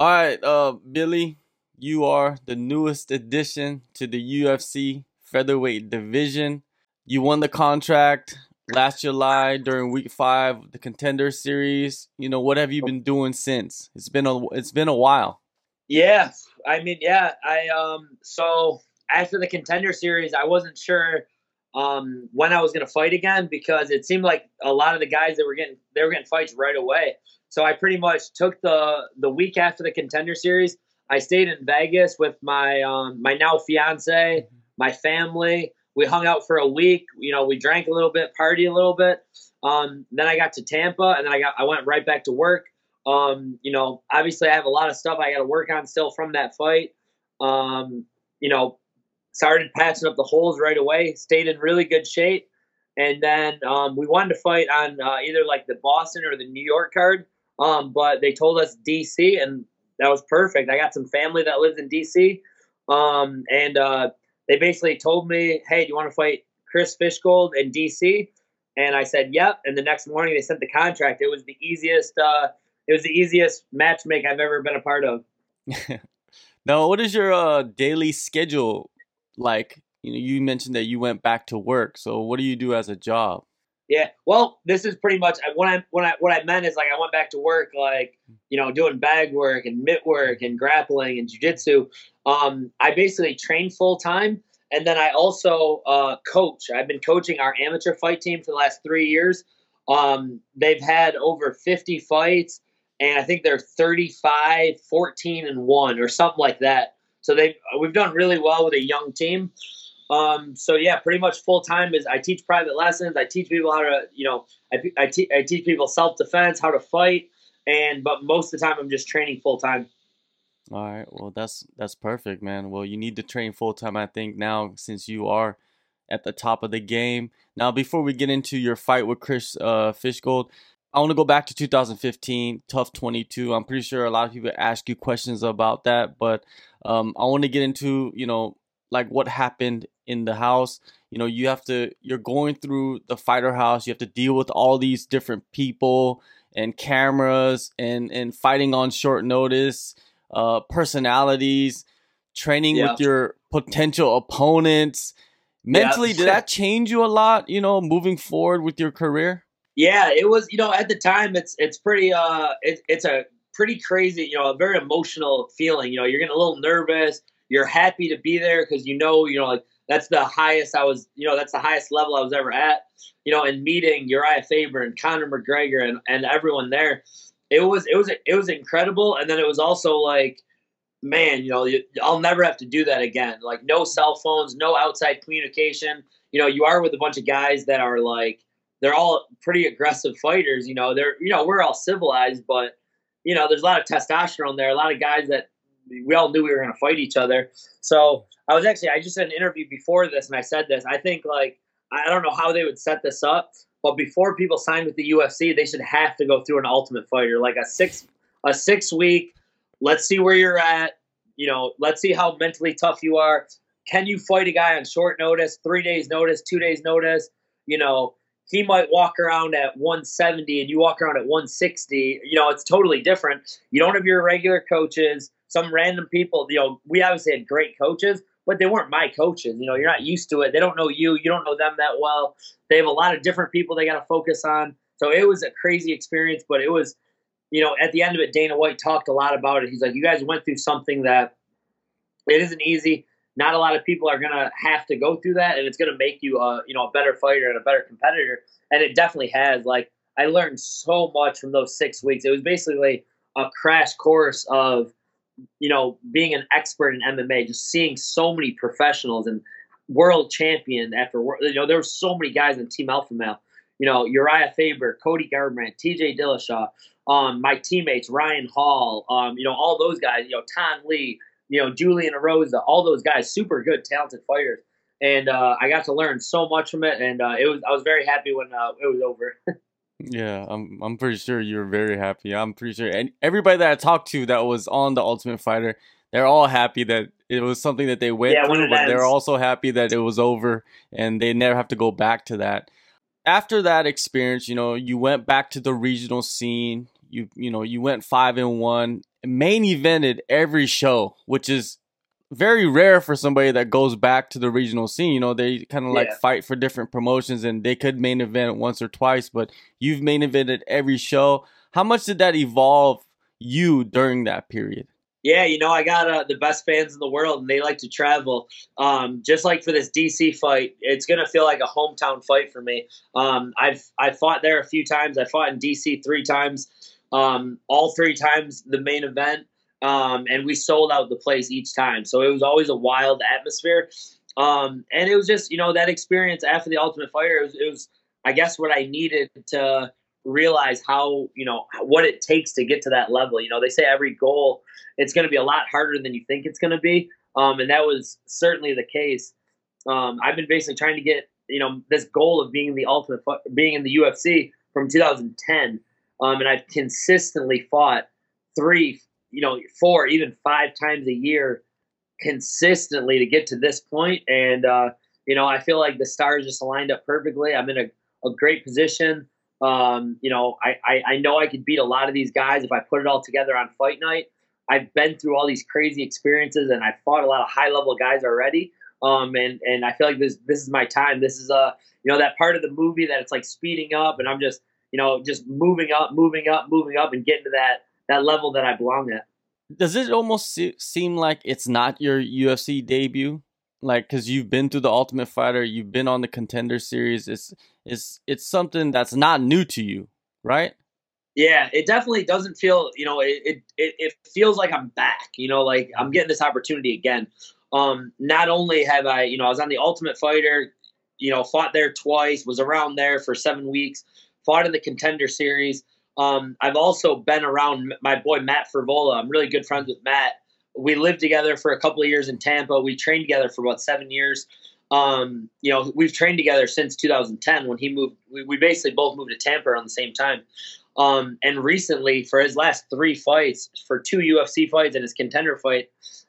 All right, uh, Billy, you are the newest addition to the UFC featherweight division. You won the contract last July during Week Five, of the Contender Series. You know what have you been doing since? It's been a it's been a while. Yeah, I mean, yeah, I um. So after the Contender Series, I wasn't sure um when I was gonna fight again because it seemed like a lot of the guys that were getting they were getting fights right away. So I pretty much took the the week after the Contender Series. I stayed in Vegas with my um my now fiance, my family we hung out for a week. You know, we drank a little bit, party a little bit. Um, then I got to Tampa, and then I got I went right back to work. Um, you know, obviously I have a lot of stuff I got to work on still from that fight. Um, you know, started patching up the holes right away. Stayed in really good shape, and then um, we wanted to fight on uh, either like the Boston or the New York card. Um, but they told us DC, and that was perfect. I got some family that lives in DC, um, and uh, they basically told me, "Hey, do you want to fight Chris Fishgold in DC?" And I said, "Yep." And the next morning, they sent the contract. It was the easiest. Uh, it was the easiest matchmake I've ever been a part of. now, what is your uh, daily schedule like? You know, you mentioned that you went back to work. So, what do you do as a job? Yeah, well, this is pretty much what I when I what I meant is like I went back to work, like you know, doing bag work and mitt work and grappling and jujitsu. Um, I basically train full time, and then I also uh, coach. I've been coaching our amateur fight team for the last three years. Um, they've had over 50 fights, and I think they're 35, 14, and one or something like that. So they we've done really well with a young team. Um, so yeah, pretty much full time is I teach private lessons. I teach people how to, you know, I, I, te- I teach people self defense, how to fight, and but most of the time I'm just training full time. All right. Well, that's that's perfect, man. Well, you need to train full time, I think, now since you are at the top of the game. Now, before we get into your fight with Chris uh, Fishgold, I want to go back to 2015, TUF 22. I'm pretty sure a lot of people ask you questions about that, but um, I want to get into, you know, like what happened in the house. You know, you have to, you're going through the fighter house. You have to deal with all these different people and cameras and and fighting on short notice uh, personalities, training yeah. with your potential opponents. Mentally, yeah. did that change you a lot? You know, moving forward with your career. Yeah, it was. You know, at the time, it's it's pretty. Uh, it, it's a pretty crazy. You know, a very emotional feeling. You know, you're getting a little nervous. You're happy to be there because you know, you know, like that's the highest I was. You know, that's the highest level I was ever at. You know, and meeting Uriah Faber and Conor McGregor and and everyone there it was it was it was incredible and then it was also like man you know i'll never have to do that again like no cell phones no outside communication you know you are with a bunch of guys that are like they're all pretty aggressive fighters you know they're you know we're all civilized but you know there's a lot of testosterone there a lot of guys that we all knew we were going to fight each other so i was actually i just did an interview before this and i said this i think like i don't know how they would set this up but before people sign with the UFC, they should have to go through an Ultimate Fighter, like a six a six week. Let's see where you're at. You know, let's see how mentally tough you are. Can you fight a guy on short notice, three days notice, two days notice? You know, he might walk around at 170 and you walk around at 160. You know, it's totally different. You don't have your regular coaches, some random people. You know, we obviously had great coaches, but they weren't my coaches. You know, you're not used to it. They don't know you. You don't know them that well. They have a lot of different people they got to focus on. So it was a crazy experience, but it was, you know, at the end of it, Dana White talked a lot about it. He's like, you guys went through something that it isn't easy. Not a lot of people are gonna have to go through that, and it's gonna make you, a, you know, a better fighter and a better competitor. And it definitely has. Like, I learned so much from those six weeks. It was basically a crash course of you know, being an expert in MMA, just seeing so many professionals and world champion after world you know there were so many guys in Team Alpha Male. You know, Uriah Faber, Cody Garbrandt, T.J. Dillashaw, um, my teammates Ryan Hall, um, you know, all those guys. You know, Thanh Le, you know, Julian Erosa, all those guys, super good, talented fighters. And uh, I got to learn so much from it, and uh, it was I was very happy when uh, it was over. Yeah, I'm I'm pretty sure you're very happy. I'm pretty sure and everybody that I talked to that was on the Ultimate Fighter, they're all happy that it was something that they went yeah, through, but they're also happy that it was over and they never have to go back to that. After that experience, you know, you went back to the regional scene. You you know you went five and one, main evented every show, which is very rare for somebody that goes back to the regional scene. You know, they kind of like Yeah. fight for different promotions and they could main event once or twice, but you've main evented every show. How much did that evolve you during that period? Yeah, you know, I got uh, the best fans in the world, and they like to travel. Um, just like for this DC fight, it's gonna feel like a hometown fight for me. Um, I've I fought there a few times. I fought in DC three times. Um, all three times the main event, um, and we sold out the place each time. So it was always a wild atmosphere. Um, and it was just you know that experience after the Ultimate Fighter. It was, it was I guess what I needed to realize how you know what it takes to get to that level. You know, they say every goal it's going to be a lot harder than you think it's going to be. Um, and that was certainly the case. Um, I've been basically trying to get, you know, this goal of being the ultimate, being in the UFC from 2010. Um, and I've consistently fought three, you know, four, even five times a year consistently to get to this point. And, uh, you know, I feel like the stars just aligned up perfectly. I'm in a, a great position. Um, you know, I, I, I know I could beat a lot of these guys if I put it all together on fight night. I've been through all these crazy experiences and I fought a lot of high level guys already. Um, and, and I feel like this, this is my time. This is, uh, you know, that part of the movie that it's like speeding up and I'm just, you know, just moving up, moving up, moving up and getting to that, that level that I belong at. Does it almost se- seem like it's not your UFC debut? Like, cause you've been through the Ultimate Fighter, you've been on the Contender Series. It's it's it's something that's not new to you, right? Yeah, it definitely doesn't feel, you know, it, it, it, it feels like I'm back, you know, like I'm getting this opportunity again. Um, not only have I, you know, I was on the Ultimate Fighter, you know, fought there twice, was around there for seven weeks, fought in the Contender Series. Um, I've also been around my boy Matt Frevola. I'm really good friends with Matt. We lived together for a couple of years in Tampa. We trained together for about seven years. Um, you know, we've trained together since 2010 when he moved. We, we basically both moved to Tampa around the same time. Um, and recently, for his last three fights, for two UFC fights and his contender fight,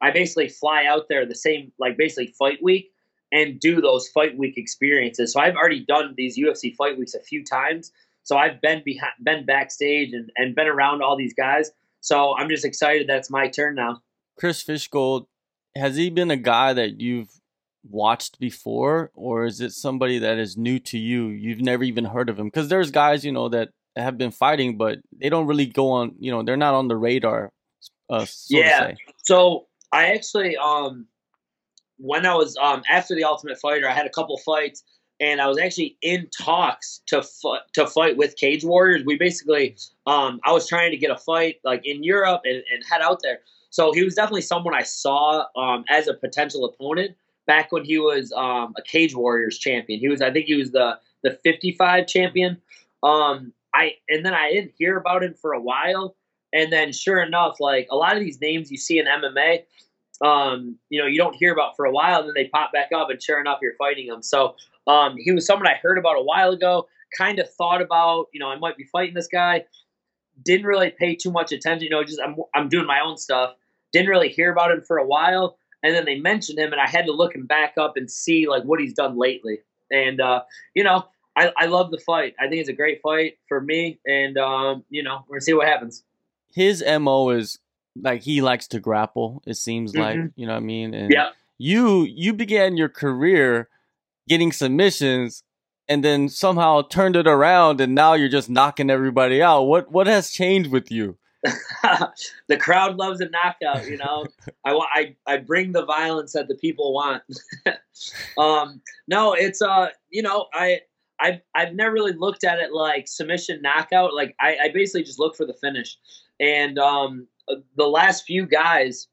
I basically fly out there the same, like basically fight week and do those fight week experiences. So I've already done these UFC fight weeks a few times. So I've been behind, been backstage and, and been around all these guys. So I'm just excited that it's my turn now. Chris Fishgold, has he been a guy that you've watched before, or is it somebody that is new to you? You've never even heard of him? Because there's guys, you know, that have been fighting, but they don't really go on. You know, they're not on the radar. Uh, so Yeah. So I actually, um, when I was um, after the Ultimate Fighter, I had a couple fights, and I was actually in talks to fu- to fight with Cage Warriors. We basically, um, I was trying to get a fight like in Europe and, and head out there. So he was definitely someone I saw um, as a potential opponent back when he was um, a Cage Warriors champion. He was, I think, he was the the 55 champion. Um, I and then I didn't hear about him for a while. And then, sure enough, like a lot of these names you see in MMA, um, you know, you don't hear about for a while, and then they pop back up, and sure enough, you're fighting them. So um, he was someone I heard about a while ago. Kind of thought about, you know, I might be fighting this guy. Didn't really pay too much attention. You know, just I'm I'm doing my own stuff. Didn't really hear about him for a while, and then they mentioned him, and I had to look him back up and see like what he's done lately. And uh, you know, I, I love the fight. I think it's a great fight for me, and um, you know, we're gonna see what happens. His mo is like he likes to grapple. It seems like Mhm. you know what I mean. And Yeah. you you began your career getting submissions and then somehow turned it around and now you're just knocking everybody out. What what has changed with you? the crowd loves a knockout. You know, I I I bring the violence that the people want. um, no, it's uh, you know, I I've I've never really looked at it like submission knockout. Like I, I basically just look for the finish, and um, the last few guys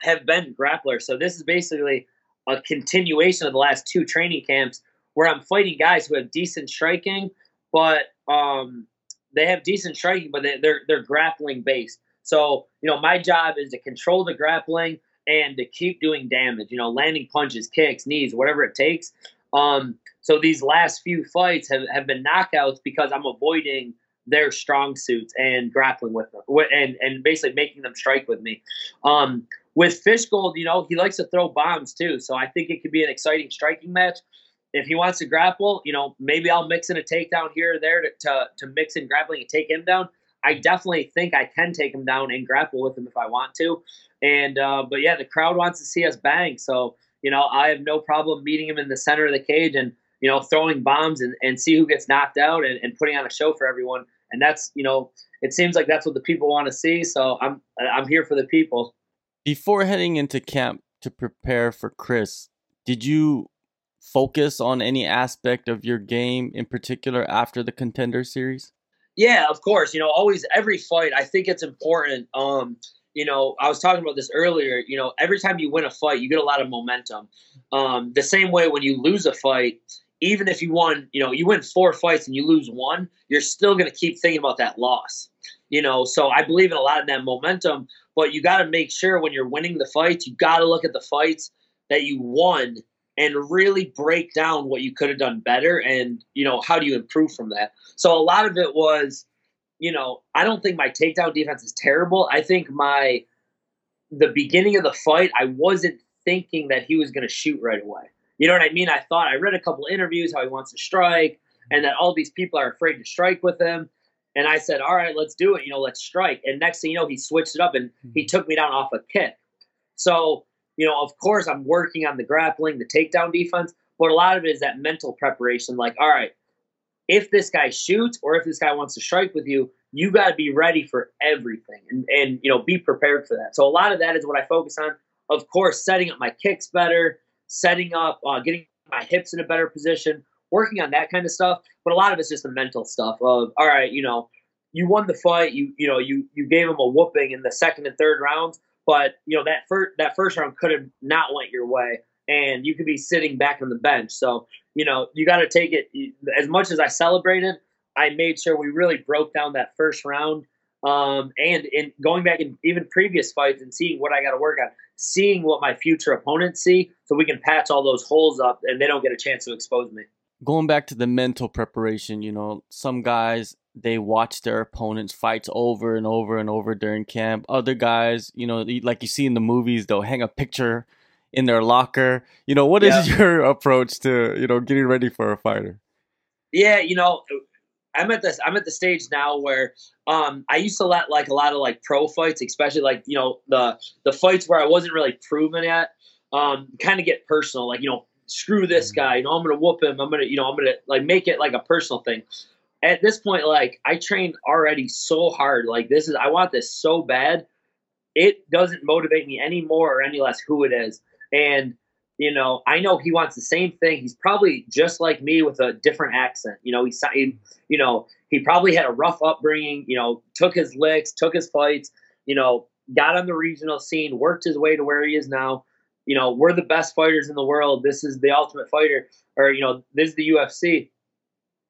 have been grapplers. So this is basically a continuation of the last two training camps where I'm fighting guys who have decent striking, but um, they have decent striking, but they, they're they're grappling based. So you know, my job is to control the grappling and to keep doing damage. You know, landing punches, kicks, knees, whatever it takes. Um, so these last few fights have, have been knockouts because I'm avoiding their strong suits and grappling with them, and and basically making them strike with me. Um, with Fishgold, you know, he likes to throw bombs too, so I think it could be an exciting striking match. If he wants to grapple, you know, maybe I'll mix in a takedown here or there to, to, to mix in grappling and take him down. I definitely think I can take him down and grapple with him if I want to. And uh, but yeah, the crowd wants to see us bang, so you know I have no problem meeting him in the center of the cage and you know throwing bombs and, and see who gets knocked out and, and putting on a show for everyone. And that's you know it seems like that's what the people want to see. So I'm I'm here for the people. Before heading into camp to prepare for Chris, did you focus on any aspect of your game in particular after the contender series? Yeah, of course. You know, always every fight, I think it's important. Um, you know, I was talking about this earlier. You know, every time you win a fight, you get a lot of momentum. Um, the same way when you lose a fight, even if you won, you know, you win four fights and you lose one, you're still going to keep thinking about that loss. You know, so I believe in a lot of that momentum, but you got to make sure when you're winning the fights, you got to look at the fights that you won and really break down what you could have done better and, you know, how do you improve from that. So a lot of it was, you know, I don't think my takedown defense is terrible. I think my the beginning of the fight, I wasn't thinking that he was going to shoot right away. You know what I mean? I thought I read a couple interviews how he wants to strike and that all these people are afraid to strike with him. And I said, all right, let's do it. You know, let's strike. And next thing you know, he switched it up and he hmm. took me down off a kick. So, you know, of course, I'm working on the grappling, the takedown defense, but a lot of it is that mental preparation. Like, all right, if this guy shoots or if this guy wants to strike with you, you got to be ready for everything and, and, you know, be prepared for that. So a lot of that is what I focus on. Of course, setting up my kicks better, setting up, uh, getting my hips in a better position, working on that kind of stuff. But a lot of it's just the mental stuff of, all right, you know, you won the fight, you you know, you you gave him a whooping in the second and third rounds, but you know that first that first round could have not went your way, and you could be sitting back on the bench. So you know you got to take it as much as I celebrated. I made sure we really broke down that first round, um, and in going back in even previous fights and seeing what I got to work on, seeing what my future opponents see, so we can patch all those holes up, and they don't get a chance to expose me going back to the mental preparation, you know, some guys they watch their opponents fights over and over and over during camp. Other guys, you know, like you see in the movies, they'll hang a picture in their locker. You know, what yeah. is your approach to, you know, getting ready for a fighter? Yeah, you know, I'm at this I'm at the stage now where um I used to let like a lot of like pro fights, especially like, you know, the the fights where I wasn't really proven yet, um, kind of get personal. Like, you know, screw this guy. You know, I'm gonna whoop him. I'm gonna, you know, I'm gonna like make it like a personal thing. At this point, like I trained already so hard. Like this is, I want this so bad. It doesn't motivate me any more or any less who it is. And you know, I know he wants the same thing. He's probably just like me with a different accent. You know, he's, he, you know, he probably had a rough upbringing. You know, took his licks, took his fights. You know, got on the regional scene, worked his way to where he is now you know, we're the best fighters in the world. This is the ultimate fighter, or you know, this is the UFC.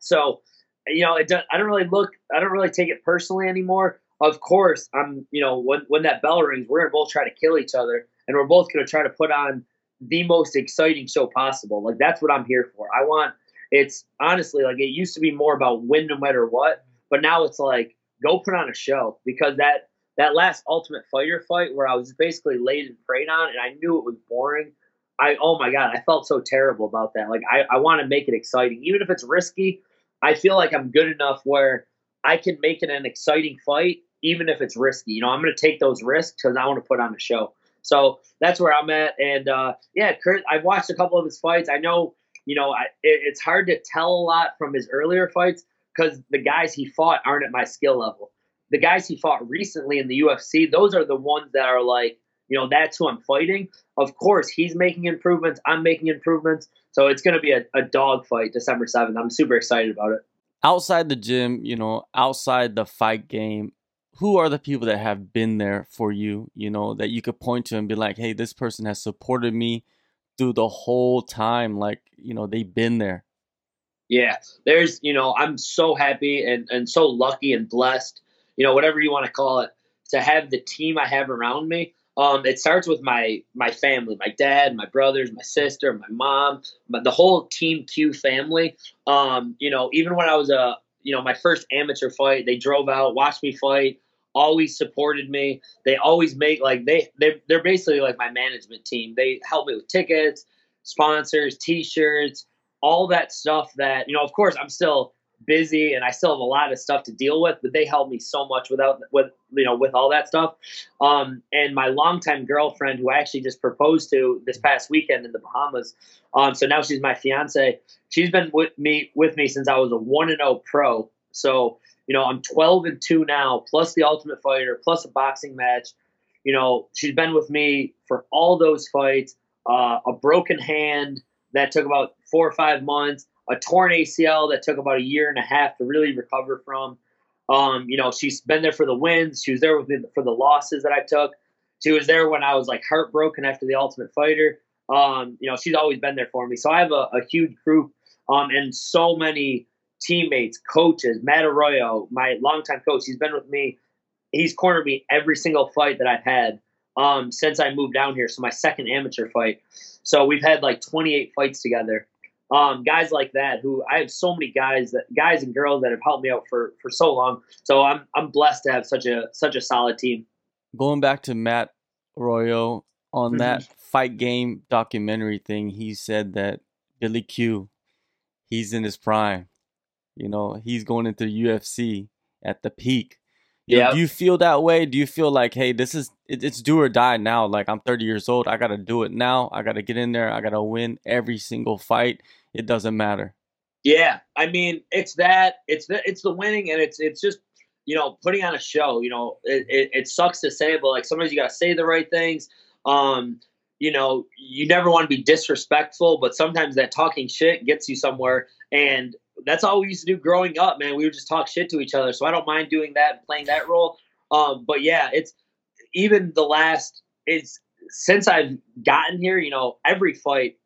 So, you know, it does, I don't really look, I don't really take it personally anymore. Of course, I'm, you know, when when that bell rings, we're gonna both try to kill each other, and we're both gonna try to put on the most exciting show possible. Like that's what I'm here for. I want. It's honestly like it used to be more about win no matter what, but now it's like go put on a show because that that last Ultimate Fighter fight where I was basically laid and preyed on, and I knew it was boring. I oh my god, I felt so terrible about that. Like I, I want to make it exciting, even if it's risky. I feel like I'm good enough where I can make it an exciting fight, even if it's risky. You know, I'm going to take those risks because I want to put on a show. So that's where I'm at. And uh, yeah, Kurt, I've watched a couple of his fights. I know, you know, I, it, it's hard to tell a lot from his earlier fights because the guys he fought aren't at my skill level the guys he fought recently in the UFC, those are the ones that are like, you know, that's who I'm fighting. Of course, he's making improvements. I'm making improvements. So it's going to be a, a dog fight December 7th. I'm super excited about it. Outside the gym, you know, outside the fight game, who are the people that have been there for you, you know, that you could point to and be like, hey, this person has supported me through the whole time? Like, you know, they've been there. Yeah, there's, you know, I'm so happy and, and so lucky and blessed you know, whatever you want to call it, to have the team I have around me. Um, it starts with my my family, my dad, my brothers, my sister, my mom, my, the whole Team Q family. Um, you know, even when I was a you know my first amateur fight, they drove out, watched me fight, always supported me. They always make like they they they're basically like my management team. They help me with tickets, sponsors, T-shirts, all that stuff. That you know, of course, I'm still busy and I still have a lot of stuff to deal with, but they help me so much without with you know with all that stuff. Um, and my longtime girlfriend, who I actually just proposed to this past weekend in the Bahamas, um, so now she's my fiance. She's been with me with me since I was a one and zero oh pro. So you know I'm 12 and two now, plus the Ultimate Fighter, plus a boxing match. You know she's been with me for all those fights. Uh, a broken hand that took about four or five months a torn ACL that took about a year and a half to really recover from. Um, you know, she's been there for the wins. She was there with me for the losses that I took. She was there when I was like heartbroken after the Ultimate Fighter. Um, you know, she's always been there for me. So I have a, a huge group um, and so many teammates, coaches. Matt Arroyo, my longtime coach, he's been with me. He's cornered me every single fight that I've had um, since I moved down here. So my second amateur fight. So we've had like 28 fights together um, guys like that who I have so many guys that guys and girls that have helped me out for for so long. So I'm I'm blessed to have such a such a solid team. Going back to Matt Arroyo on mm-hmm. that fight game documentary thing, he said that Billy Q, he's in his prime. You know, he's going into the UFC at the peak. Yeah. Do you feel that way? Do you feel like, hey, this is it, it's do or die now? Like I'm 30 years old, I got to do it now. I got to get in there. I got to win every single fight it doesn't matter. Yeah, I mean, it's that it's the it's the winning, and it's it's just you know putting on a show. You know, it, it, it sucks to say, but like sometimes you got to say the right things. Um, you know, you never want to be disrespectful, but sometimes that talking shit gets you somewhere, and that's all we used to do growing up, man. We would just talk shit to each other. So I don't mind doing that and playing that role. Um, but yeah, it's even the last it's since I've gotten here, you know, every fight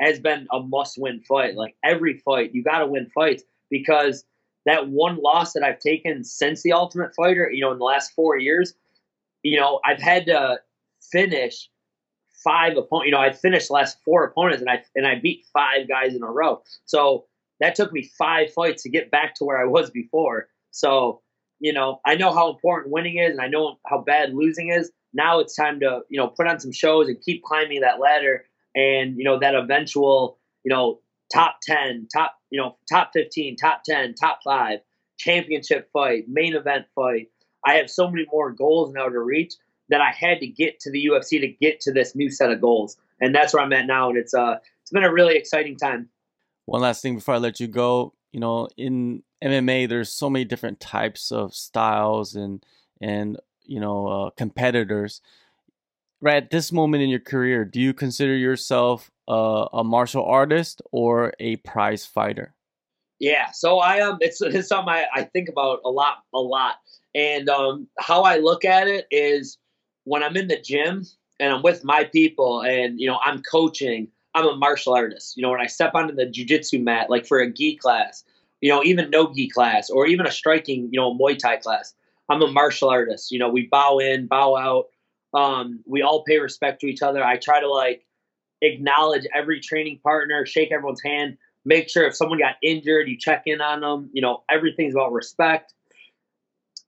has been a must win fight. Like every fight, you got to win fights because that one loss that I've taken since the Ultimate Fighter, you know, in the last four years, you know, I've had to finish five opponents. You know, I finished the last four opponents and I and I beat five guys in a row. So that took me five fights to get back to where I was before. So you know, I know how important winning is, and I know how bad losing is. Now it's time to you know put on some shows and keep climbing that ladder and you know that eventual you know top 10 top you know top 15 top 10 top 5 championship fight main event fight i have so many more goals now to reach that i had to get to the ufc to get to this new set of goals and that's where i'm at now and it's uh it's been a really exciting time one last thing before i let you go you know in mma there's so many different types of styles and and you know uh, competitors right at this moment in your career, do you consider yourself a martial artist or a prize fighter? Yeah, so I um, it's it's something I, I think about a lot, a lot, and um, how I look at it is when I'm in the gym and I'm with my people, and you know I'm coaching. I'm a martial artist. You know, when I step onto the jujitsu mat, like for a gi class, you know, even no gi class, or even a striking, you know, Muay Thai class, I'm a martial artist. You know, we bow in, bow out um, we all pay respect to each other. I try to like acknowledge every training partner, shake everyone's hand, make sure if someone got injured, you check in on them. You know, everything's about respect.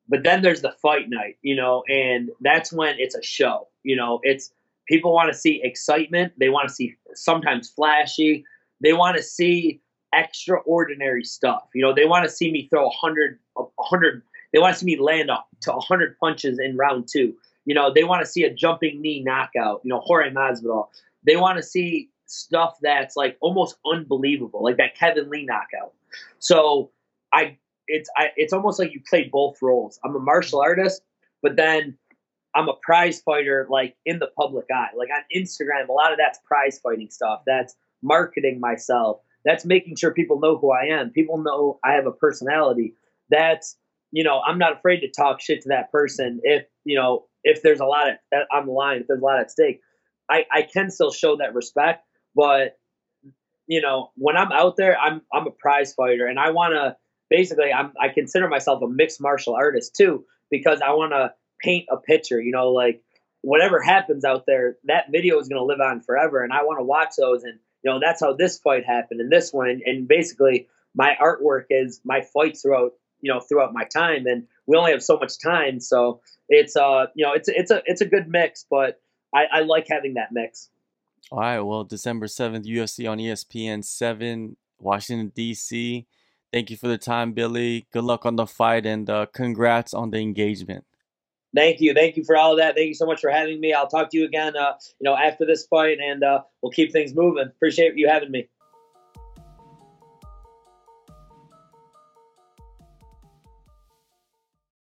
But then there's the fight night, you know, and that's when it's a show. You know, it's people want to see excitement. They want to see sometimes flashy. They want to see extraordinary stuff. You know, they want to see me throw a hundred, a hundred. They want to see me land up to a hundred punches in round two. You know, they want to see a jumping knee knockout. You know, Jorge Masvidal. They want to see stuff that's like almost unbelievable, like that Kevin Lee knockout. So I, it's I, it's almost like you play both roles. I'm a martial artist, but then I'm a prize fighter, like in the public eye. Like on Instagram, a lot of that's prize fighting stuff. That's marketing myself. That's making sure people know who I am. People know I have a personality. That's you know, I'm not afraid to talk shit to that person if you know if there's a lot on the line, if there's a lot at stake, I, I can still show that respect. But you know, when I'm out there, I'm I'm a prize fighter, and I want to basically I'm I consider myself a mixed martial artist too because I want to paint a picture. You know, like whatever happens out there, that video is going to live on forever, and I want to watch those. And you know, that's how this fight happened, and this one, and, basically my artwork is my fights throughout you know throughout my time, and we only have so much time, so it's uh you know it's it's a it's a good mix, but I, I like having that mix. All right, well, December seventh, UFC on ESPN seven, Washington D.C. Thank you for the time, Billy. Good luck on the fight and uh, congrats on the engagement. Thank you. Thank you for all of that. Thank you so much for having me. I'll talk to you again, uh, you know, after this fight, and uh, we'll keep things moving. Appreciate you having me.